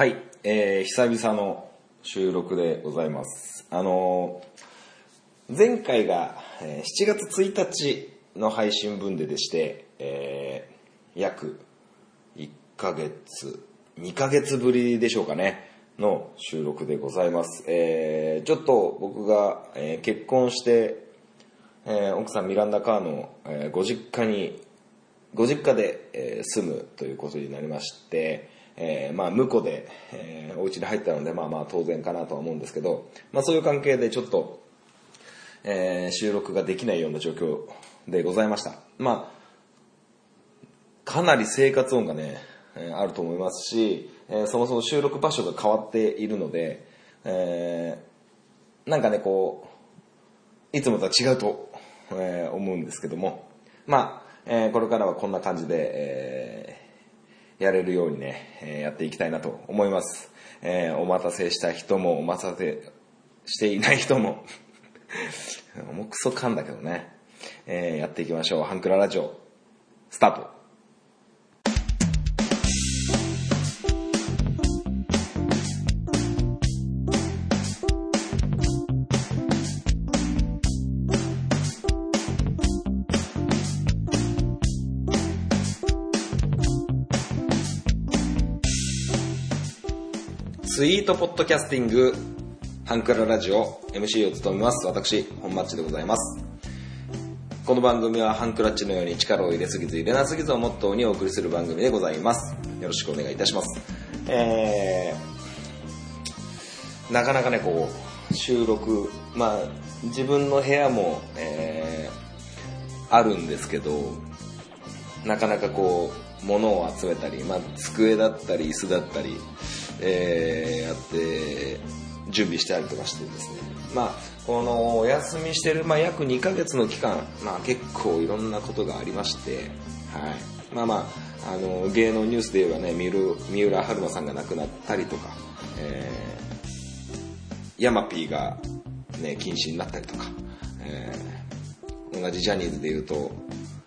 はい、えー、久々の収録でございます。あのー前回が、え7月1日の配信分ででして、えー約1ヶ月、2ヶ月ぶりでしょうかね、の収録でございます。えーちょっと僕が、えー結婚して、えー奥さんミランダ・カーの、えご実家にご実家で、え住むということになりまして、えーまあ婿で、えーお家に入ったのでまあまあ当然かなとは思うんですけど、まあそういう関係でちょっと、えー収録ができないような状況でございました。まあかなり生活音がね、えあると思いますし、えそもそも収録場所が変わっているので、えなんかねこういつもとは違うと、え思うんですけども、まあ、えこれからはこんな感じで、えやれるようにね、えやっていきたいなと思います。えーお待たせした人も、お待たせしていない人も、もうクソ噛んだけどね、えーやっていきましょう。ハンクララジオ、スタート。スイートポッドキャスティング、ハンクララジオ、MC を務めます。私、本マッチでございます。この番組はハンクラッチのように力を入れすぎず入れなすぎずをモットーにお送りする番組でございます。よろしくお願いいたします。えー、なかなかね、こう、収録、まあ、自分の部屋も、えー、あるんですけど、なかなかこう、物を集めたり、まあ、机だったり、椅子だったり、えー、やって、準備したりとかしてですね。まあ、このお休みしてる、まあ、約2ヶ月の期間、まあ、結構いろんなことがありまして、はい。まあまあ、あの、芸能ニュースで言えばね、三浦三浦春馬さんが亡くなったりとか、えー、ヤマピーがね、禁止になったりとか、えー、同じジャニーズで言うと、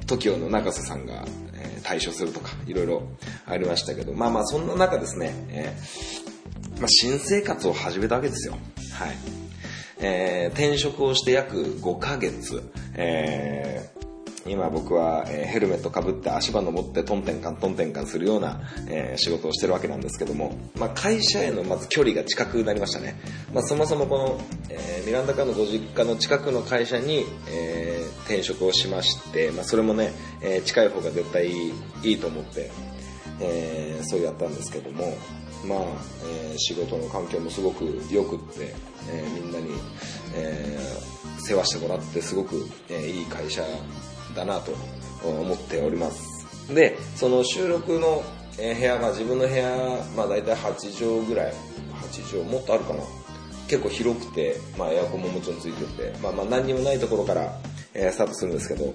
TOKIO の永瀬さんが、えー退所するとか、いろいろありましたけど、まあまあそんな中ですね、えーまあ、新生活を始めたわけですよ。はい。えー転職をして約5ヶ月、えー今僕は、えヘルメットかぶって足場登ってトンテンカントンテンカンするような、え仕事をしてるわけなんですけども、まあ、会社へのまず距離が近くなりましたね。まあ、そもそもこの、えミランダカのご実家の近くの会社に、え転職をしまして、まあ、それもね、えー近い方が絶対いいと思って、えーそうやったんですけども、まあ、えー仕事の環境もすごく良くって、えーみんなに、えー世話してもらってすごく、えーいい会社だなと思っております。で、その収録の、えー部屋が自分の部屋、まあ大体8畳ぐらい、8畳もっとあるかな。結構広くて、まあエアコンももちろんついてて、まあまあ何にもないところから、えースタートするんですけど、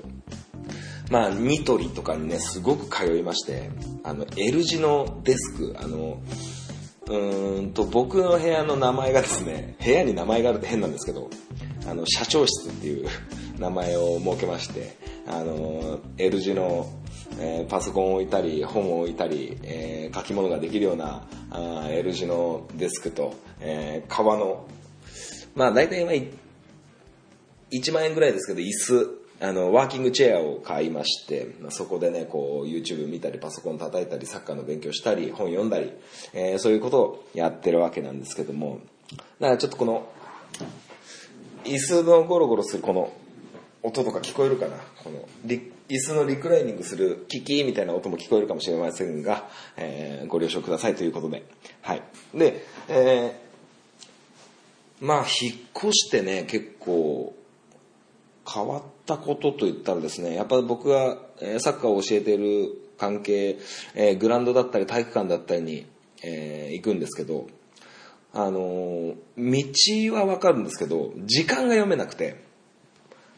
まあ、ニトリとかにね、すごく通いまして、あの、L 字のデスク、あの、うーんと、僕の部屋の名前がですね、部屋に名前があるって変なんですけど、あの、社長室っていう 名前を設けまして、あの、L 字の、えーパソコンを置いたり、本を置いたり、えー書き物ができるようなあ L 字のデスクと、えー革の、まあ大体今い1万円ぐらいですけど、椅子、あの、ワーキングチェアを買いまして、まあそこでね、こう、YouTube 見たり、パソコン叩いたり、サッカーの勉強したり、本読んだり、えーそういうことをやってるわけなんですけども、だからちょっとこの、椅子のゴロゴロするこの音とか聞こえるかな？この椅子のリクライニングするキキみたいな音も聞こえるかもしれませんが、えーご了承くださいということで。はい。で、えーまあ、引っ越してね、結構、変わったことといったらですね、やっぱ僕がサッカーを教えている関係、えーグラウンドだったり体育館だったりに、えー行くんですけど、あのー道はわかるんですけど、時間が読めなくて、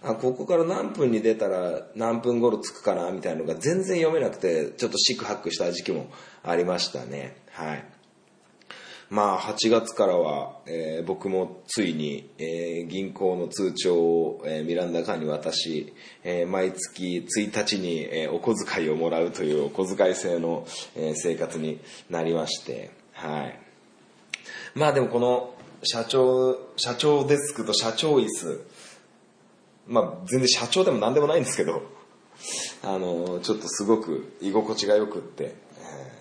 あ、ここから何分に出たら何分頃着くかなみたいなのが全然読めなくて、ちょっとシックハックした時期もありましたね。はい。まあ、8月からは、えー僕もついに、えー銀行の通帳を、えーミランダカーに渡し、えー毎月1日に、えーお小遣いをもらうというお小遣い制の、えー生活になりまして、はい。まあでもこの社長、社長デスクと社長椅子、まあ全然社長でも何でもないんですけど、あの、ちょっとすごく居心地が良くって、えー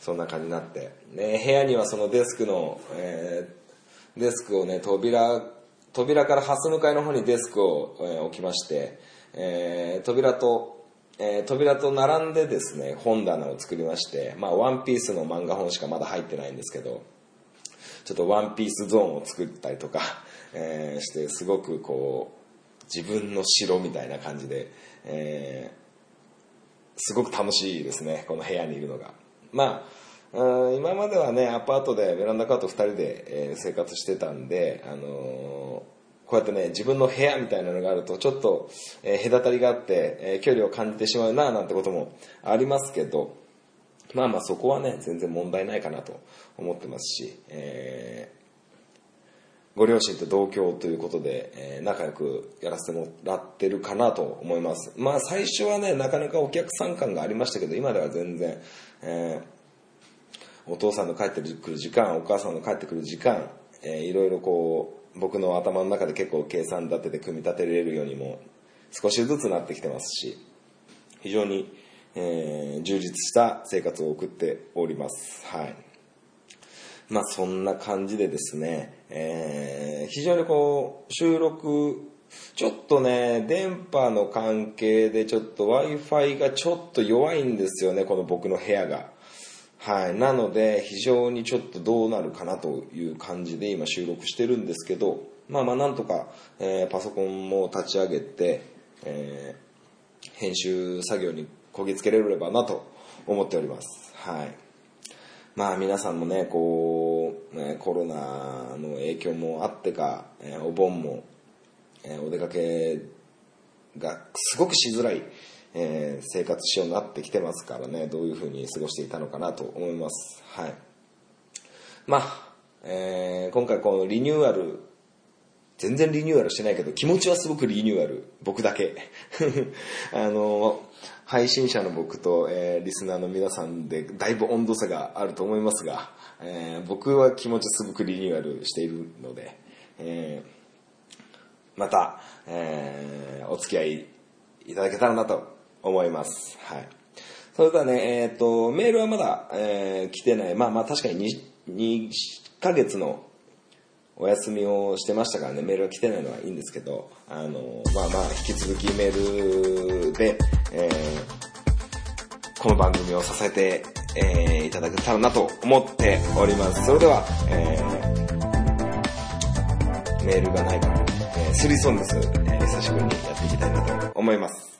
そんな感じになって、ね、部屋にはそのデスクの、えーデスクをね、扉、扉からハス向かいの方にデスクを、えー置きまして、えー扉と、えー扉と並んでですね、本棚を作りまして、まあ、ワンピースの漫画本しかまだ入ってないんですけど、ちょっとワンピースゾーンを作ったりとか、えーして、すごくこう、自分の城みたいな感じで、えーすごく楽しいですね、この部屋にいるのが。まあ、今まではね、アパートでベランダカート2人で、生活してたんで、あのーこうやってね、自分の部屋みたいなのがあると、ちょっと、えー隔たりがあって、えー距離を感じてしまうな、なんてこともありますけど、まあまあそこはね、全然問題ないかなと思ってますし、えご両親と同居ということで、えー仲良くやらせてもらってるかなと思います。まあ最初はね、なかなかお客さん感がありましたけど、今では全然、えーお父さんの帰ってくる時間、お母さんの帰ってくる時間、えーいろいろこう、僕の頭の中で結構計算立てて組み立てれるようにも少しずつなってきてますし、非常に、えー充実した生活を送っております。はい。まあそんな感じでですね、えー非常にこう、収録、ちょっとね、電波の関係でちょっと Wi-Fi がちょっと弱いんですよね、この僕の部屋が。はい。なので、非常にちょっとどうなるかなという感じで今収録してるんですけど、まあまあなんとか、えーパソコンも立ち上げて、えー編集作業にこぎつけれればなと思っております。はい。まあ皆さんもね、こう、ね、コロナの影響もあってか、えーお盆も、えーお出かけがすごくしづらい、えー生活仕様になってきてますからね、どういう風に過ごしていたのかなと思います。はい。まあ、えー今回このリニューアル、全然リニューアルしてないけど、気持ちはすごくリニューアル、僕だけ。あの、配信者の僕と、えーリスナーの皆さんでだいぶ温度差があると思いますが、えー僕は気持ちすごくリニューアルしているので、えーまた、えーお付き合いいただけたらなと思います。はい。それではね、えっ、と、メールはまだ、えー来てない。まあまあ確かに 2, 2ヶ月のお休みをしてましたからね、メールが来てないのはいいんですけど、あの、まあまあ引き続きメールで、えーこの番組を支えて、えーいただけたらなと思っております。それでは、えーメールがないから、えースリーソングス、えー久しぶりにやっていきたいなと思います。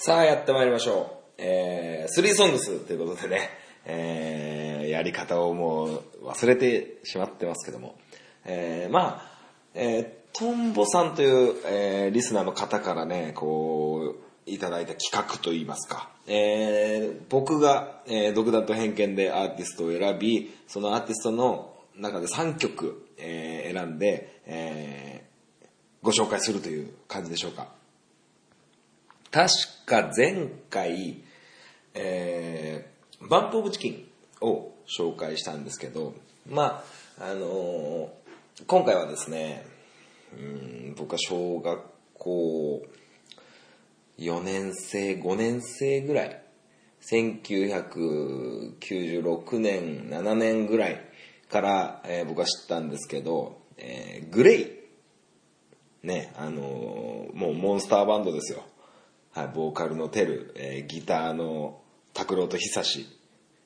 さあ、やってまいりましょう。えー、スリーソングスということでね、えー、やり方をもう忘れてしまってますけども。えー、まあ、えー、トンボさんという、えー、リスナーの方からね、こう、いただいた企画といいますか。えー、僕が、えー、独断と偏見でアーティストを選び、そのアーティストの中で3曲、えー、選んで、えー、ご紹介するという感じでしょうか。確か前回、えー、バンプオブチキンを紹介したんですけど、まあ、あのー今回はですね、うん僕は小学校4年生、5年生ぐらい、1996年、7年ぐらいから、えー僕は知ったんですけど、えーグレイ、ね、あのーもうモンスターバンドですよ。はい、ボーカルのテル、えーギターの拓郎と久志、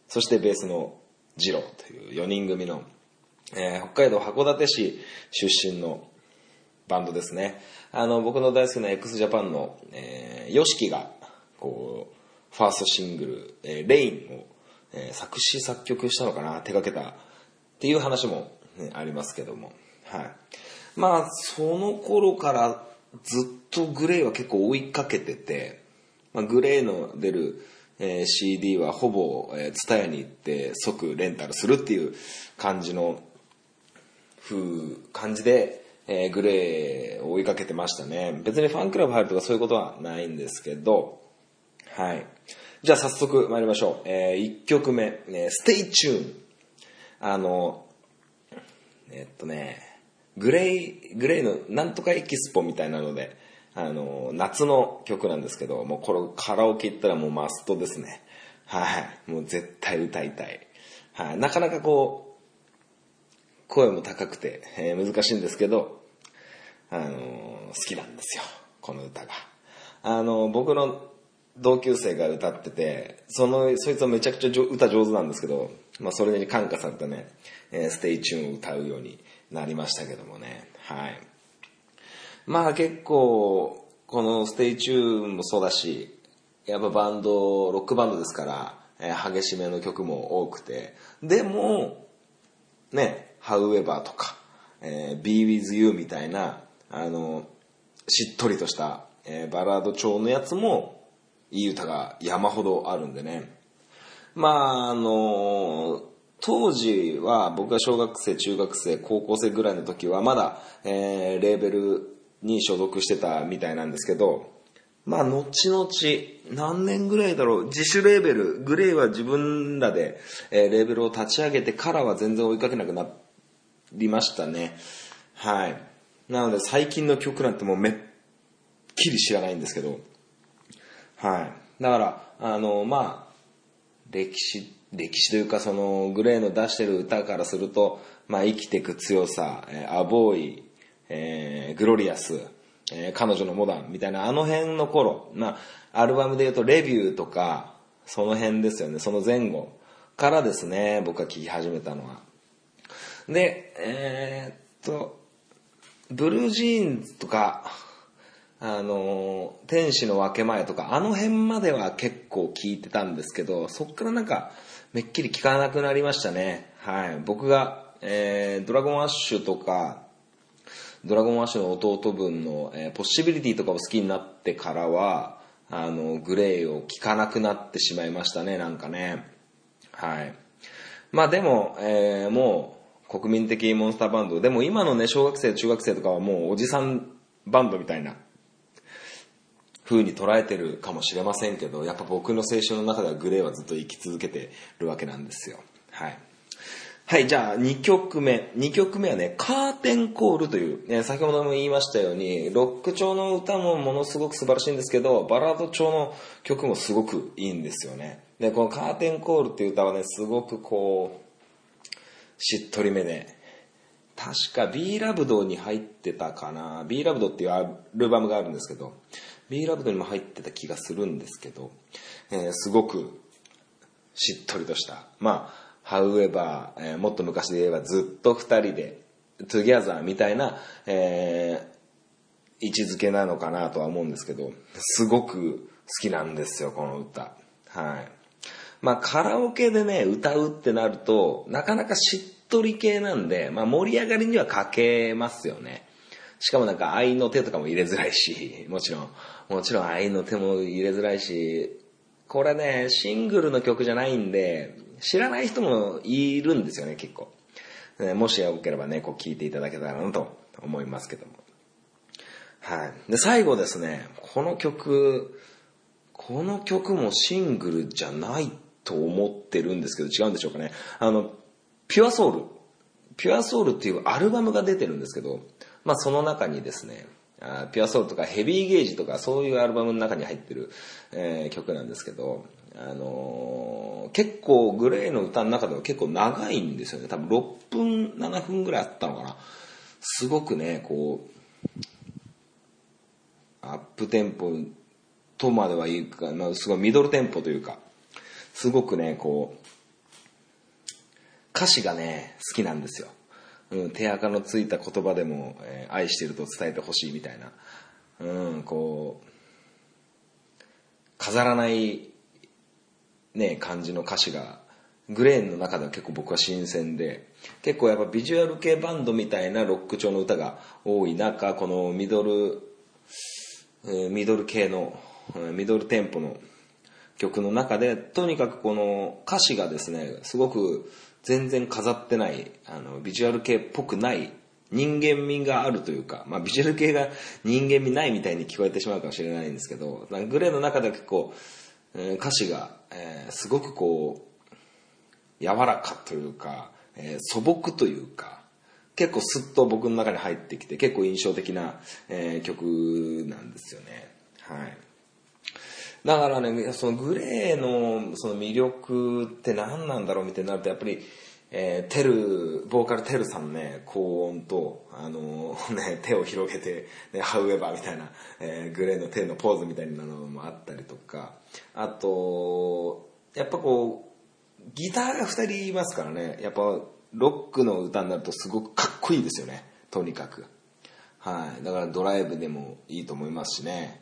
そしてベースのジローという4人組の、えー、北海道函館市出身のバンドですね。あの、僕の大好きな x ジャパンの、えー、ヨシキが、こう、ファーストシングル、えー、レインを、えー、作詞作曲したのかな、手掛けたっていう話も、ね、ありますけども。はい。まあ、その頃からずっとグレーは結構追いかけてて、まあ、グレーの出る、えー、CD はほぼ、えー、ツタヤに行って即レンタルするっていう感じの風感じで、えー、グレーを追いかけてましたね。別にファンクラブ入るとかそういうことはないんですけど、はい。じゃあ早速参りましょう。えー、1曲目、えー、Stay Tune。あの、えっとね、グレイ、グレイのなんとかエキスポみたいなので、あの、夏の曲なんですけど、もうこれカラオケ行ったらもうマストですね。はい。もう絶対歌いたい。はい。なかなかこう、声も高くて、えー、難しいんですけど、あの好きなんですよ。この歌が。あの僕の同級生が歌ってて、その、そいつはめちゃくちゃ歌上手なんですけど、まあそれに感化されてね、えー、 Stay Tune を歌うようになりましたけどもね。はい。まあ結構、この Stay Tune もそうだし、やっぱバンド、ロックバンドですから、えー、激しめの曲も多くて、でも、ね、However とか、えー、Be With You みたいな、あの、しっとりとした、えー、バラード調のやつも、いい歌が山ほどあるんでね。まあ、あの当時は僕が小学生、中学生、高校生ぐらいの時はまだ、えー、レーベルに所属してたみたいなんですけど、まあ、後々、何年ぐらいだろう、自主レーベル、グレーは自分らで、えー、レーベルを立ち上げてからは全然追いかけなくなりましたね。はい。なので最近の曲なんてもうめっきり知らないんですけど、はい。だから、あの、まあ、歴史、歴史というかそのグレーの出してる歌からすると、まあ、生きてく強さ、えー、アボーイ、えー、グロリアス、えー、彼女のモダンみたいなあの辺の頃、まあ、アルバムで言うとレビューとか、その辺ですよね、その前後からですね、僕が聴き始めたのは。で、えー、っと、ブルージーンズとか、あの、天使の分け前とか、あの辺までは結構聞いてたんですけど、そっからなんか、めっきり聞かなくなりましたね。はい。僕が、えー、ドラゴンアッシュとか、ドラゴンアッシュの弟分の、えー、ポッシビリティとかを好きになってからは、あの、グレーを聴かなくなってしまいましたね、なんかね。はい。まあでも、えー、もう、国民的モンスターバンド。でも今のね、小学生、中学生とかはもうおじさんバンドみたいな風に捉えてるかもしれませんけど、やっぱ僕の青春の中ではグレーはずっと生き続けてるわけなんですよ。はい。はい、じゃあ2曲目。2曲目はね、カーテンコールという、ね、先ほども言いましたように、ロック調の歌もものすごく素晴らしいんですけど、バラード調の曲もすごくいいんですよね。で、このカーテンコールっていう歌はね、すごくこう、しっとりめで、確か B ラブドに入ってたかな。B ラブドっていうアルバムがあるんですけど、B ラブドにも入ってた気がするんですけど、えー、すごくしっとりとした。まあ、however、えー、もっと昔で言えばずっと二人で、together みたいな、えー、位置づけなのかなとは思うんですけど、すごく好きなんですよ、この歌。はい。まあ、カラオケでね、歌うってなると、なかなかしっとり系なんで、まあ、盛り上がりには欠けますよね。しかもなんか愛の手とかも入れづらいし、もちろん、もちろん愛の手も入れづらいし、これね、シングルの曲じゃないんで、知らない人もいるんですよね、結構。もしよければね、こう聞いていただけたらなと思いますけども。はい。で、最後ですね、この曲、この曲もシングルじゃないと思ってるんですけど、違うんでしょうかね。あの、ピュアソウル。ピュアソウルっていうアルバムが出てるんですけど、まあその中にですね、ピュアソウルとかヘビーゲージとかそういうアルバムの中に入ってる、えー、曲なんですけど、あのー、結構グレーの歌の中では結構長いんですよね。多分6分、7分ぐらいあったのかな。すごくね、こう、アップテンポとまではいいか、まあ、すごいミドルテンポというか、すごくね、こう、歌詞がね、好きなんですよ。うん、手垢のついた言葉でも、えー愛してると伝えてほしいみたいな。うん、こう、飾らない、ね、感じの歌詞が、グレーンの中では結構僕は新鮮で、結構やっぱビジュアル系バンドみたいなロック調の歌が多い中、このミドル、ミドル系の、ミドルテンポの曲の中で、とにかくこの歌詞がですね、すごく全然飾ってない、あの、ビジュアル系っぽくない、人間味があるというか、まあビジュアル系が人間味ないみたいに聞こえてしまうかもしれないんですけど、グレーの中では結構、えー歌詞が、えーすごくこう、柔らかというか、えー素朴というか、結構スッと僕の中に入ってきて、結構印象的な、え曲なんですよね。はい。だからね、そのグレーのその魅力って何なんだろうみたいになると、やっぱり、えーテル、ボーカルテルさんね、高音と、あのーね、手を広げて、ね、ハウエバーみたいな、えーグレーの手のポーズみたいなのもあったりとか、あと、やっぱこう、ギターが二人いますからね、やっぱロックの歌になるとすごくかっこいいですよね、とにかく。はい。だからドライブでもいいと思いますしね。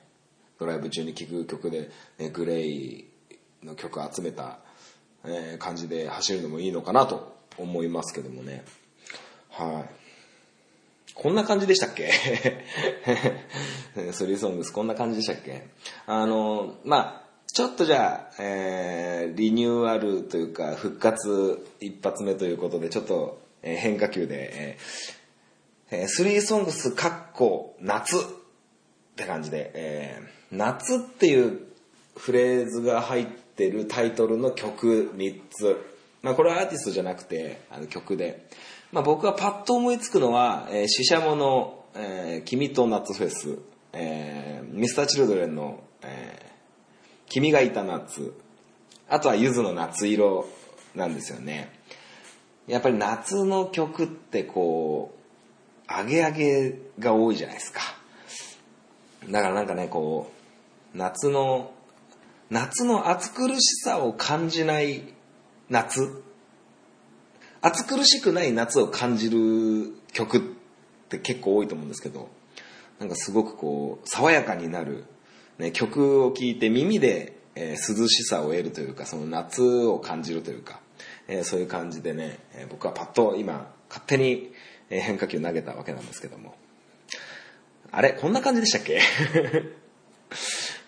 ドライブ中に聴く曲で、ね、グレイの曲集めた、えー感じで走るのもいいのかなと思いますけどもね。はい。こんな感じでしたっけ？スリーソングスこんな感じでしたっけ？あの、まあちょっとじゃあ、えーリニューアルというか復活一発目ということでちょっと、えー変化球で、えーえースリーソングスかっこ夏って感じで、えー夏っていうフレーズが入ってるタイトルの曲3つ。まあこれはアーティストじゃなくて、あの曲で。まあ僕はパッと思いつくのは、えー、シシャモの、えー君と夏フェス、えーミスターチルドレンの、えー君がいた夏、あとはゆずの夏色なんですよね。やっぱり夏の曲ってこう、アゲアゲが多いじゃないですか。だからなんかね、こう、夏の、夏の暑苦しさを感じない夏。暑苦しくない夏を感じる曲って結構多いと思うんですけど、なんかすごくこう、爽やかになる、ね、曲を聴いて耳で、えー涼しさを得るというか、その夏を感じるというか、えーそういう感じでね、えー僕はパッと今、勝手に変化球投げたわけなんですけども。あれこんな感じでしたっけ？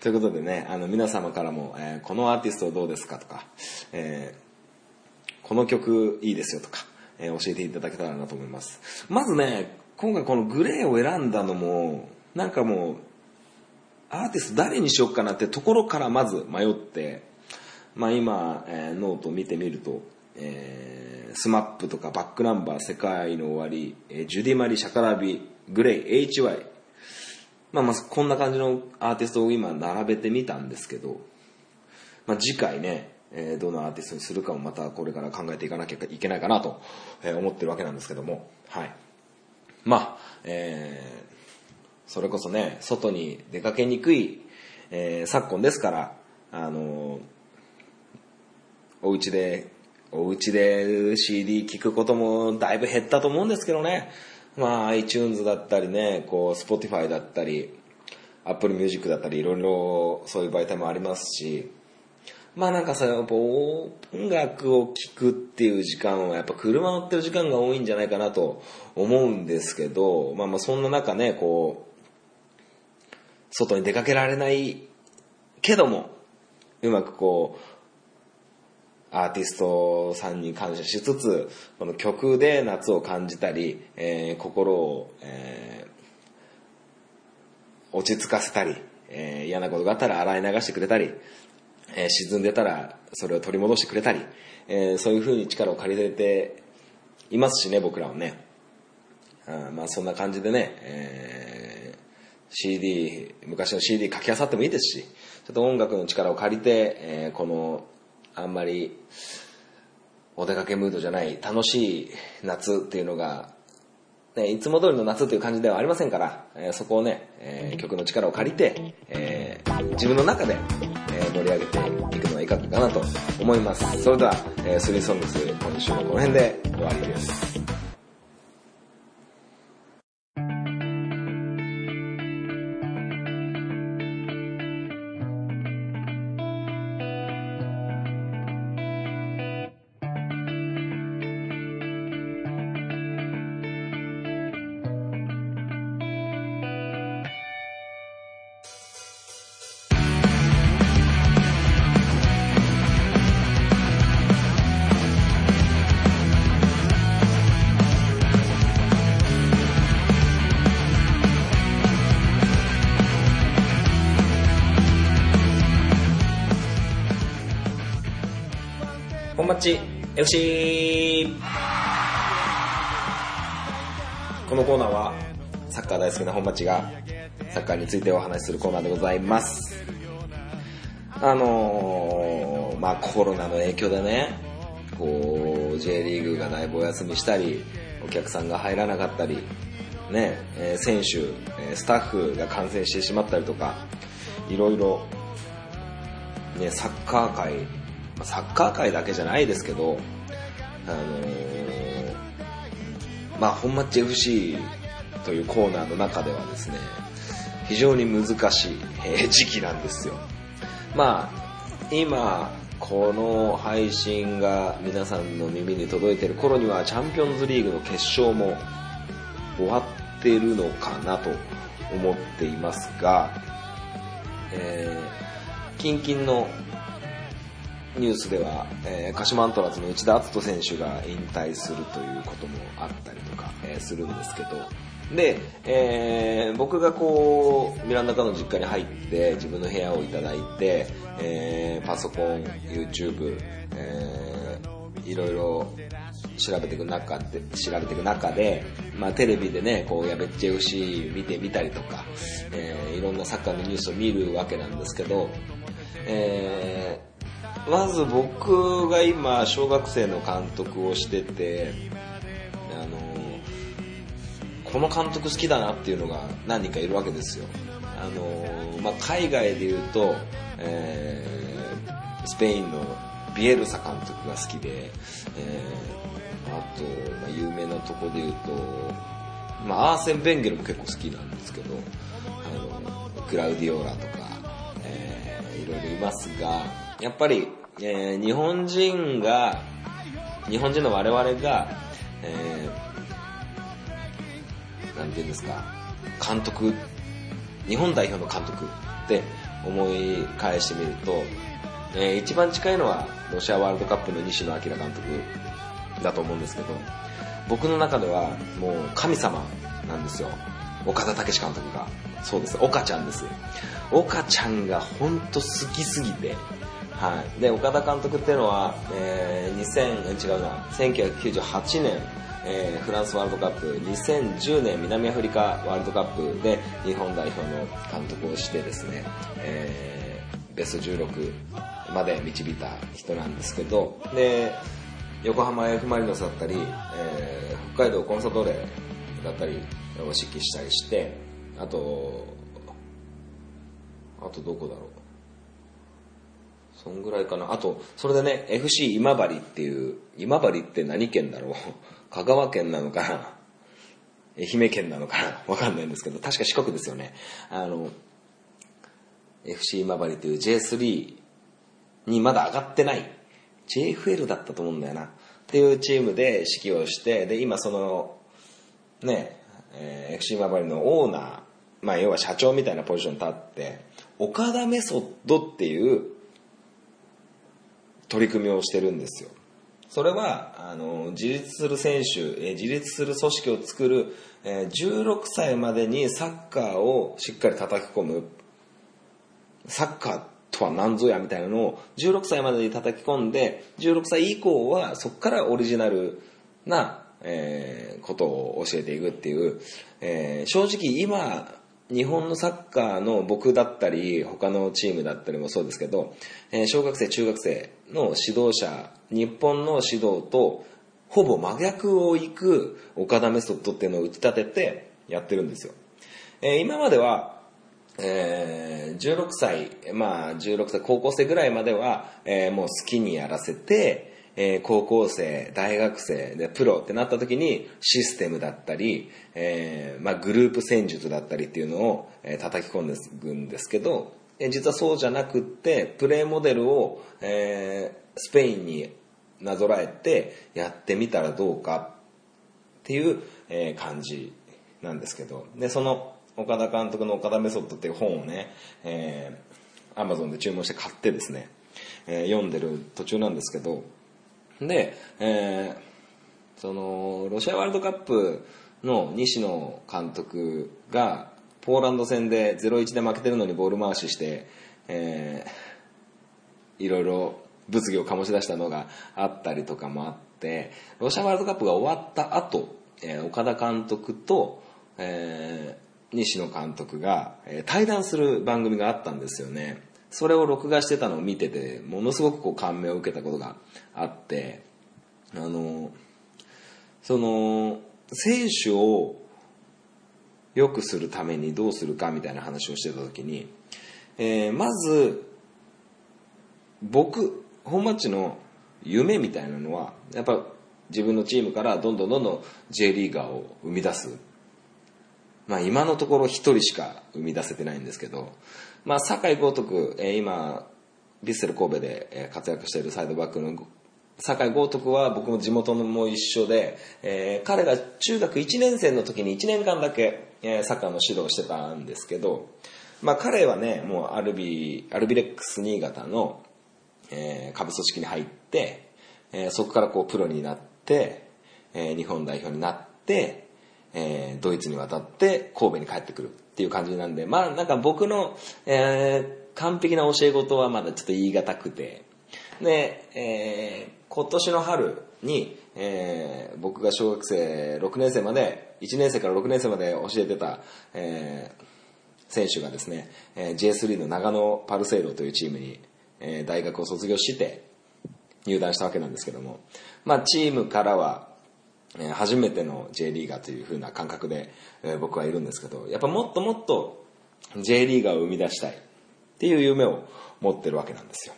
ということでね、あの皆様からも、えーこのアーティストどうですかとか、えーこの曲いいですよとか、えー教えていただけたらなと思います。まずね、今回このグレーを選んだのも、なんかもう、アーティスト誰にしようかなってところからまず迷って、まあ今、えーノート見てみると、えー、スマップとかバックナンバー世界の終わり、えージュディマリ、シャカラビ、グレイ、HY、まあまあこんな感じのアーティストを今並べてみたんですけど、まあ次回ね、えーどのアーティストにするかもまたこれから考えていかなきゃいけないかなと思ってるわけなんですけども、はい。まあ、えーそれこそね、外に出かけにくい、えー昨今ですから、あのーお家で、お家で CD 聴くこともだいぶ減ったと思うんですけどね。まあ iTunes だったりね、こう Spotify だったり、Apple Music だったりいろいろそういう媒体もありますし、まあなんかさ、やっぱ音楽を聴くっていう時間はやっぱ車乗ってる時間が多いんじゃないかなと思うんですけど、まあまあそんな中ね、こう、外に出かけられないけども、うまくこう、アーティストさんに感謝しつつ、この曲で夏を感じたり、えー心を、えー落ち着かせたり、えー嫌なことがあったら洗い流してくれたり、え沈んでたらそれを取り戻してくれたり、えそういう風に力を借りていますしね、僕らはね。あまあそんな感じでね、え CD、昔の CD 書き漁ってもいいですし、ちょっと音楽の力を借りて、えこの、あんまり、お出かけムードじゃない楽しい夏っていうのが、ね、いつも通りの夏っていう感じではありませんから、えーそこをね、えー曲の力を借りて、えー自分の中で、え盛り上げていくのはいかがかなと思います。それでは、えー、スリーソングス今週はこの辺で終わりです。FC このコーナーはサッカー大好きな本町がサッカーについてお話しするコーナーでございます。あのー、まあコロナの影響でねこう J リーグがだいぶお休みしたりお客さんが入らなかったりね、え選手、えスタッフが感染してしまったりとかいろいろね、サッカー界、サッカー界だけじゃないですけど、あのーまあ、本マッチ FC というコーナーの中ではですね、非常に難しい、時期なんですよ。まあ、今、この配信が皆さんの耳に届いてる頃には、チャンピオンズリーグの決勝も終わってるのかなと思っていますが、えー近々のニュースでは、えー鹿島アントラーズの内田篤人選手が引退するということもあったりとか、えーするんですけど、で、えー僕がこう、ミランダカの実家に入って自分の部屋をいただいて、えーパソコン、YouTube、えーいろいろ調べていく中で、調べていく中で、まあテレビでね、こう、やべっち FC 見てみたりとか、えーいろんなサッカーのニュースを見るわけなんですけど、えーまず僕が今、小学生の監督をしてて、あのこの監督好きだなっていうのが何人かいるわけですよ。あのまあ、海外で言うと、えースペインのビエルサ監督が好きで、えーあと、まあ、有名なとこで言うと、まあ、アーセン・ベンゲルも結構好きなんですけど、あのクラウディオーラとか、えーいろいろいますが、やっぱり、えー日本人が、日本人の我々が、えーなんていうんですか、監督、日本代表の監督って思い返してみると、えー一番近いのはロシアワールドカップの西野明監督だと思うんですけど、僕の中ではもう神様なんですよ。岡田武史監督が。そうです。岡ちゃんです。岡ちゃんがほんと好きすぎて、はい。で、岡田監督っていうのは、えー、2000、違うな、1998年、えーフランスワールドカップ、2010年南アフリカワールドカップで日本代表の監督をしてですね、えーベスト16まで導いた人なんですけど、で、横浜 F・ マリノスだったり、えー北海道コンサドーレだったりを指揮したりして、あと、あとどこだろう。そんぐらいかな。あと、それでね、FC 今治っていう、今治って何県だろう 香川県なのかな愛媛県なのかなわかんないんですけど、確か四国ですよね。あの、FC 今治っていう J3 にまだ上がってない、JFL だったと思うんだよな。っていうチームで指揮をして、で、今その、ね、えー FC 今治のオーナー、まあ要は社長みたいなポジションに立って、岡田メソッドっていう取り組みをしてるんですよ。それは、あの、自立する選手、えー自立する組織を作る、えー16歳までにサッカーをしっかり叩き込む、サッカーとは何ぞやみたいなのを16歳までに叩き込んで、16歳以降はそこからオリジナルな、えーことを教えていくっていう、えー正直今、日本のサッカーの僕だったり、他のチームだったりもそうですけど、えー小学生、中学生の指導者、日本の指導とほぼ真逆を行く岡田メソッドっていうのを打ち立ててやってるんですよ。えー今までは、えー、16歳、まあ16歳、高校生ぐらいまでは、えー、もう好きにやらせて、えー、高校生、大学生でプロってなった時にシステムだったり、えー、まあグループ戦術だったりっていうのを、えー、叩き込んでいくんですけど、えー、実はそうじゃなくって、プレーモデルを、えー、スペインになぞらえてやってみたらどうかっていう、えー、感じなんですけど、で、その岡田監督の岡田メソッドっていう本をね、えー、アマゾンで注文して買ってですね、えー、読んでる途中なんですけど、で、えー、その、ロシアワールドカップの西野監督が、ポーランド戦で0-1で負けてるのにボール回しして、えー、いろいろ物議を醸し出したのがあったりとかもあって、ロシアワールドカップが終わった後、えー、岡田監督と、えー、西野監督が、えー、対談する番組があったんですよね。それを録画してたのを見てて、ものすごくこう感銘を受けたことがあって、あの、その、選手を良くするためにどうするかみたいな話をしてた時に、えー、まず、僕、本マッチの夢みたいなのは、やっぱ自分のチームからどんどんどんどん J リーガーを生み出す。まあ今のところ一人しか生み出せてないんですけど、まあ酒井豪徳、えー、今、ヴィッセル神戸で活躍しているサイドバックの酒井豪徳は僕も地元のも一緒で、えー、彼が中学1年生の時に1年間だけ、えー、サッカーの指導してたんですけど、まあ彼はね、もうアルビ、アルビレックス新潟の、えー、下部組織に入って、えー、そこからこうプロになって、えー、日本代表になって、えー、ドイツに渡って神戸に帰ってくる。っていう感じなんで、まあなんか僕の、えー、完璧な教え子とはまだちょっと言い難くて、で、えー、今年の春に、えー、僕が小学生6年生まで、1年生から6年生まで教えてた、えー、選手がですね、えー、J3 の長野パルセイロというチームに、えー、大学を卒業して入団したわけなんですけども、まあチームからは、え、初めての J リーガーという風な感覚で、え、僕はいるんですけど、やっぱもっともっと J リーガーを生み出したいっていう夢を持ってるわけなんですよ。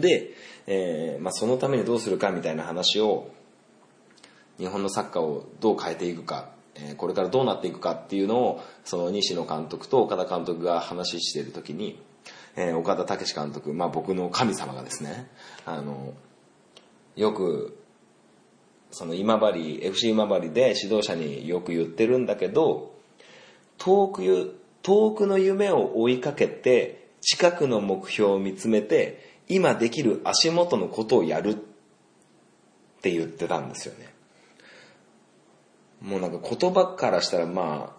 で、えーまあ、そのためにどうするかみたいな話を日本のサッカーをどう変えていくか、え、これからどうなっていくかっていうのをその西野監督と岡田監督が話している時に、えー、岡田武史監督、まあ、僕の神様がですねあのよくその今治 FC 今治で指導者によく言ってるんだけど遠く遠くの夢を追いかけて近くの目標を見つめて今できる足元のことをやるって言ってたんですよね。もうなんか言葉からしたらま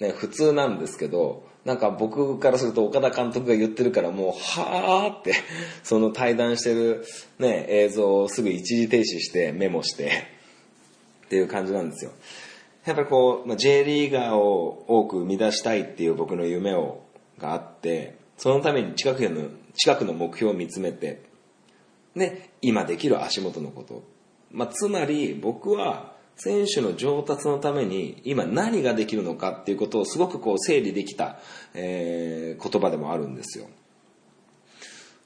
あ、ね、普通なんですけど、なんか僕からすると岡田監督が言ってるからもう、はーって、その対談してるね、映像をすぐ一時停止してメモして、っていう感じなんですよ。やっぱりこうま、J リーガーを多く生み出したいっていう僕の夢を、があって、そのために近くの、近くの目標を見つめて、で、今できる足元のこと。まあ、つまり僕は選手の上達のために今何ができるのかっていうことをすごくこう整理できた、えー、言葉でもあるんですよ。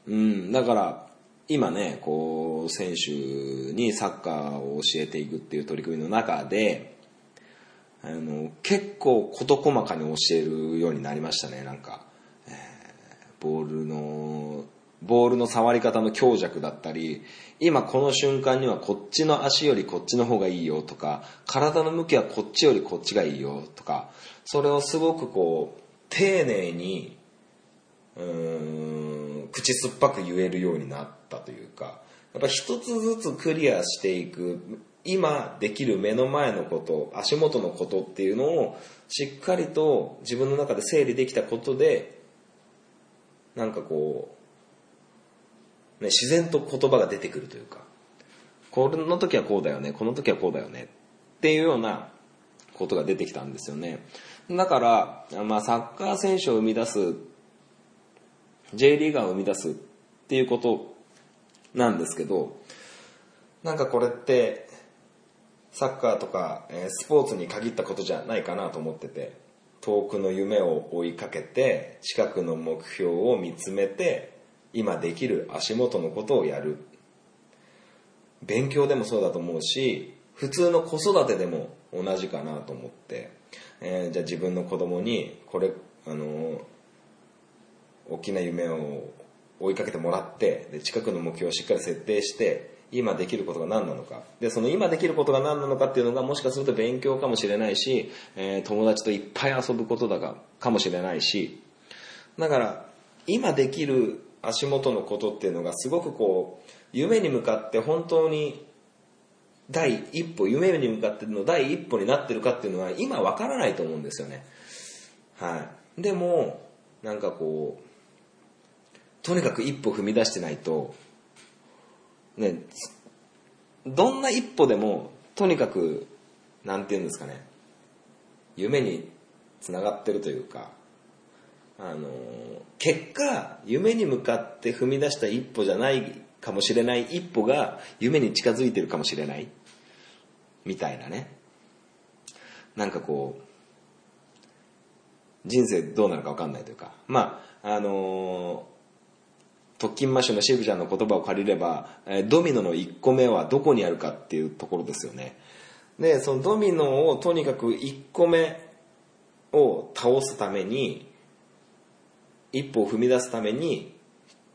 うん、だから今ね、こう選手にサッカーを教えていくっていう取り組みの中で、あの結構事細かに教えるようになりましたね、なんか。ボールの、ボールの触り方の強弱だったり、今この瞬間にはこっちの足よりこっちの方がいいよとか、体の向きはこっちよりこっちがいいよとか、それをすごくこう、丁寧に、うん、口酸っぱく言えるようになったというか、やっぱ一つずつクリアしていく、今できる目の前のこと、足元のことっていうのをしっかりと自分の中で整理できたことで、なんかこう、ね、自然と言葉が出てくるというか、この時はこうだよね、この時はこうだよねっていうようなことが出てきたんですよね。だから、まあ、サッカー選手を生み出す、J リーガーを生み出すっていうことなんですけど、なんかこれって、サッカーとか、えスポーツに限ったことじゃないかなと思ってて、遠くの夢を追いかけて近くの目標を見つめて今できる足元のことをやる。勉強でもそうだと思うし普通の子育てでも同じかなと思って、えーじゃあ自分の子供にこれあの大きな夢を追いかけてもらってで近くの目標をしっかり設定して今できることが何なのか。でその今できることが何なのかっていうのがもしかすると勉強かもしれないし、えー友達といっぱい遊ぶことだがかもしれないし。だから今できる足元のことっていうのがすごくこう夢に向かって本当に第一歩夢に向かっての第一歩になってるかっていうのは今わからないと思うんですよね。はい。でもなんかこうとにかく一歩踏み出してないとねどんな一歩でもとにかくなんて言うんですかね夢につながってるというかあの結果夢に向かって踏み出した一歩じゃないかもしれない一歩が夢に近づいてるかもしれないみたいなね。なんかこう人生どうなるか分かんないというかまああの特勤マッシュの渋ちゃんの言葉を借りれば、えドミノの1個目はどこにあるかっていうところですよね。でそのドミノをとにかく1個目を倒すために一歩を踏み出すために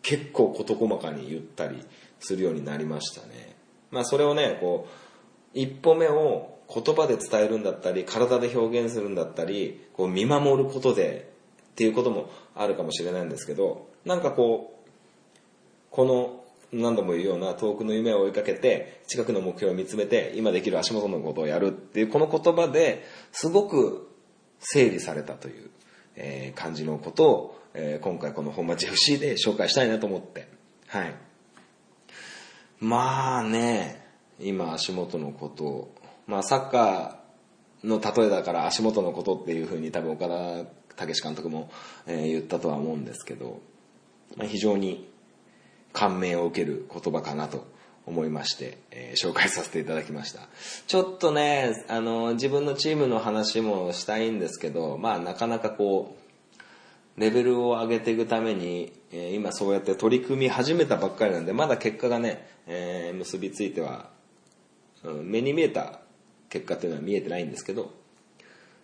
結構事細かに言ったりするようになりましたね。まあそれをねこう一歩目を言葉で伝えるんだったり体で表現するんだったりこう見守ることでっていうこともあるかもしれないんですけどなんかこうこの何度も言うような遠くの夢を追いかけて近くの目標を見つめて今できる足元のことをやるっていうこの言葉ですごく整理されたという、えー感じのことを、えー今回この本町 FC で紹介したいなと思って。はい。まあね今足元のことをまあサッカーの例えだから足元のことっていうふうに多分岡田武史監督も、えー言ったとは思うんですけど、まあ、非常に感銘を受ける言葉かなと思いまして、えー紹介させていただきました。ちょっとねあの自分のチームの話もしたいんですけどまあなかなかこうレベルを上げていくために、えー今そうやって取り組み始めたばっかりなんでまだ結果がね、えー結びついては、うん目に見えた結果っていうのは見えてないんですけど、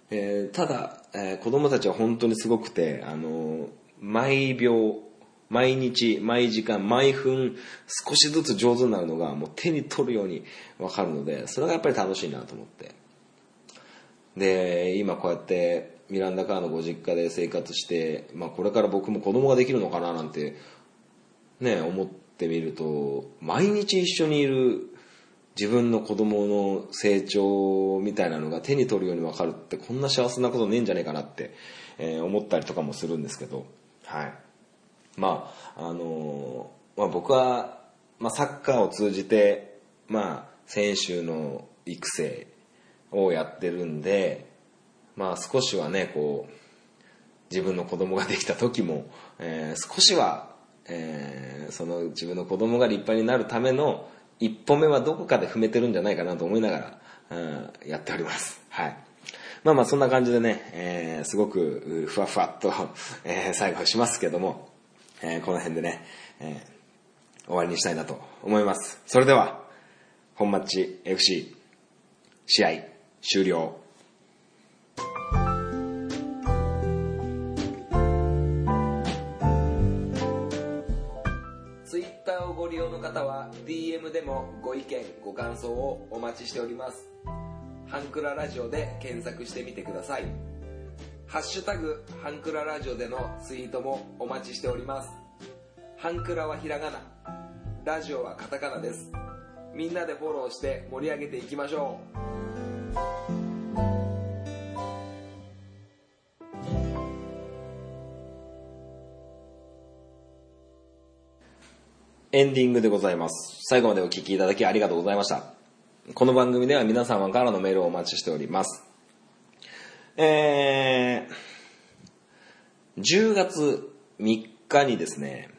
えーただ、えー子供たちは本当にすごくて、あの毎秒毎日毎時間毎分少しずつ上手になるのがもう手に取るように分かるのでそれがやっぱり楽しいなと思って。で今こうやってミランダカーのご実家で生活して、まあ、これから僕も子供ができるのかななんてね思ってみると毎日一緒にいる自分の子供の成長みたいなのが手に取るように分かるってこんな幸せなことねえんじゃねえかなって、えー思ったりとかもするんですけど。はい。まああのーまあ、僕は、まあ、サッカーを通じて、まあ、選手の育成をやってるんで、まあ、少しはねこう自分の子供ができた時も、えー少しは、えーその自分の子供が立派になるための一歩目はどこかで踏めてるんじゃないかなと思いながら、うんやっております。はい。まあまあそんな感じでね、えーすごくふわふわっと、えー最後しますけども、えーこの辺でね、えー終わりにしたいなと思います。それでは、本マッチ FC 試合終了。ツイッターをご利用の方は DM でもご意見ご感想をお待ちしておりますハンクララジオで検索してみてくださいハッシュタグハンクララジオでのツイートもお待ちしておりますハンクラはひらがなラジオはカタカナですみんなでフォローして盛り上げていきましょうエンディングでございます。最後までお聞きいただきありがとうございました。この番組では皆様からのメールをお待ちしております。えー、10月3日にですね、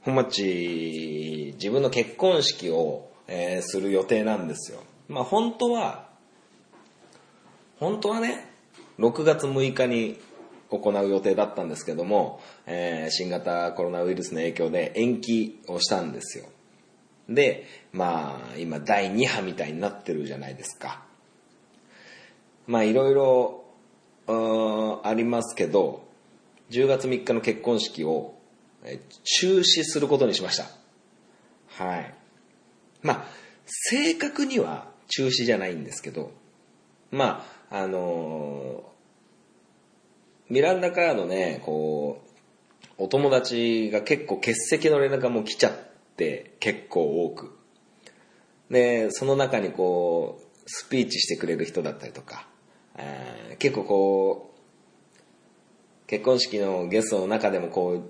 本町、自分の結婚式を、えーする予定なんですよ。まあ本当は、本当はね、6月6日に行う予定だったんですけども、えー、新型コロナウイルスの影響で延期をしたんですよ。で、まあ、今第2波みたいになってるじゃないですか。まあ、いろいろ、ありますけど、10月3日の結婚式を中止することにしました。はい。まあ、正確には中止じゃないんですけど、まあ、あのー、ミランダカードね、こう、お友達が結構欠席の連絡がもう来ちゃって結構多く。で、その中にこう、スピーチしてくれる人だったりとか、え、結構こう、結婚式のゲストの中でもこ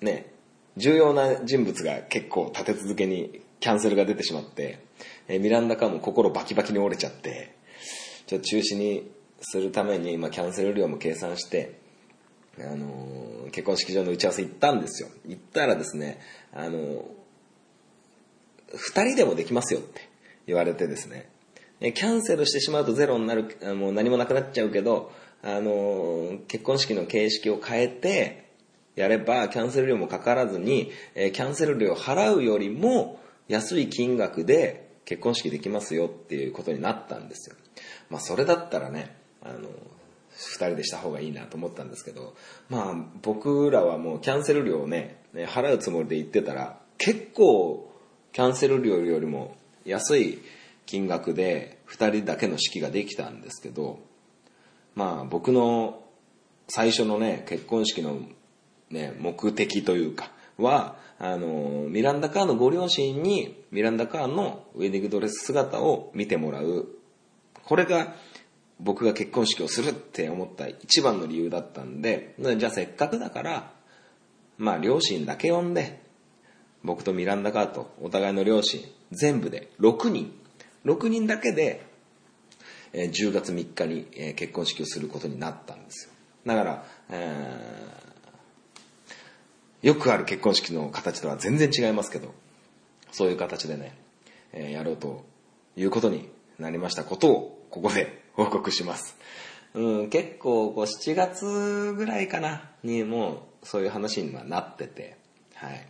う、ね、重要な人物が結構立て続けにキャンセルが出てしまって、えー、ミランダカーも心バキバキに折れちゃって、ちょっと中止にするために、まあ、キャンセル料も計算して、あのー、結婚式場の打ち合わせ行ったんですよ。行ったらですね、あのー、二人でもできますよって言われてですね、キャンセルしてしまうとゼロになる、もう何もなくなっちゃうけど、あの、結婚式の形式を変えて、やればキャンセル料もかからずに、え、キャンセル料払うよりも安い金額で結婚式できますよっていうことになったんですよ。まあそれだったらね、あの、二人でした方がいいなと思ったんですけど、まあ僕らはもうキャンセル料をね、払うつもりで言ってたら、結構キャンセル料よりも安い金額で二人だけの式ができたんですけど、まあ僕の最初のね、結婚式のね、目的というか、は、あの、ミランダ・カーのご両親にミランダ・カーのウェディングドレス姿を見てもらう。これが僕が結婚式をするって思った一番の理由だったんで、じゃあせっかくだから、まあ両親だけ呼んで、僕とミランダ・カーとお互いの両親、全部で6人、6人だけで、えー、10月3日に、えー、結婚式をすることになったんですよ。だから、えー、よくある結婚式の形とは全然違いますけど、そういう形でね、えー、やろうということになりましたことを、ここで 報告します。うん、結構こう7月ぐらいかなにもうそういう話にはなってて、はい。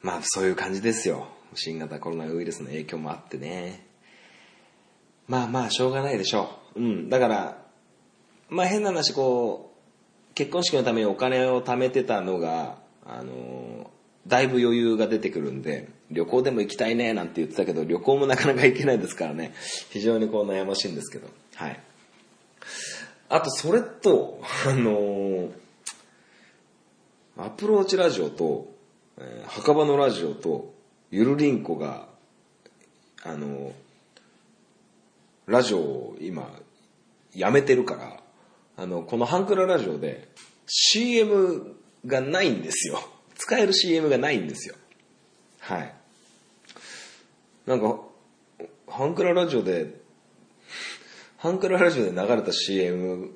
まあそういう感じですよ。新型コロナウイルスの影響もあってね。まあまあしょうがないでしょう。うん。だから、まあ変な話こう、結婚式のためにお金を貯めてたのが、あのだいぶ余裕が出てくるんで、旅行でも行きたいねなんて言ってたけど、旅行もなかなか行けないですからね。非常にこう悩ましいんですけど。はい。あと、それと、あの、アプローチラジオと、えー、墓場のラジオと、ゆるりんこが、あの、ラジオを今、やめてるから、あの、このハンクララジオで CM がないんですよ。使える CM がないんですよ。はい。なんか、ハンクララジオで、ハンクララジオで流れた CM、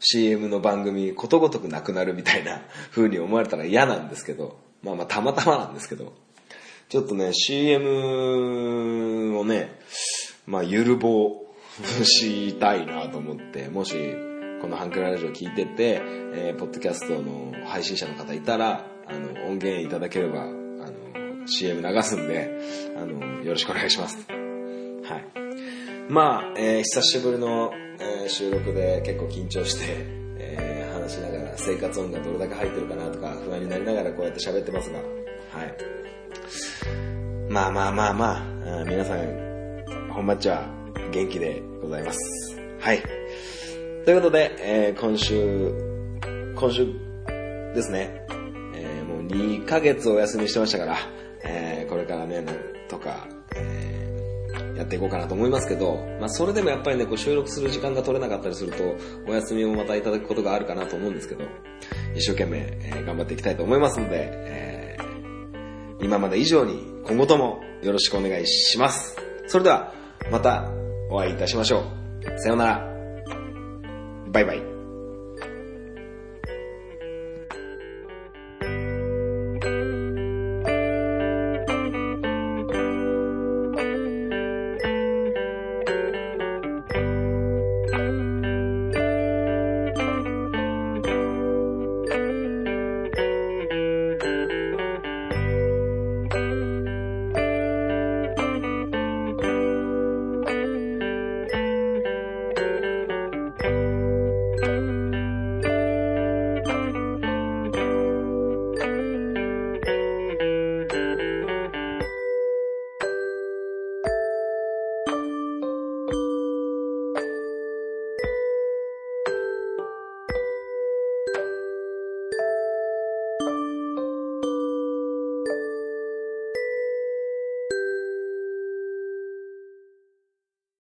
CM の番組ことごとくなくなるみたいな風に思われたら嫌なんですけど、まあまあたまたまなんですけど、ちょっとね、CM をね、まあゆるぼうしたいなと思って、もし、このハンクララジオ聞いてて、えー、ポッドキャストの配信者の方いたら、あの、音源いただければ、あの、CM 流すんで、あの、よろしくお願いします。はい。まあ、えー、久しぶりの、えー、収録で結構緊張して、えー、話しながら生活音がどれだけ入ってるかなとか不安になりながらこうやって喋ってますが、はい。まあまあまあまあ、あ皆さん、本マッチは元気でございます。はい。ということで、えー、今週、今週ですねえ。もう、2ヶ月お休みしてましたから、えー、これからね、なんとか、えー、やっていこうかなと思いますけど、まあそれでもやっぱりね、こう収録する時間が取れなかったりすると、お休みもまたいただくことがあるかなと思うんですけど、一生懸命、え、頑張っていきたいと思いますので、え、今まで以上に今後ともよろしくお願いします。それでは、またお会いいたしましょう。さようなら。バイバイ。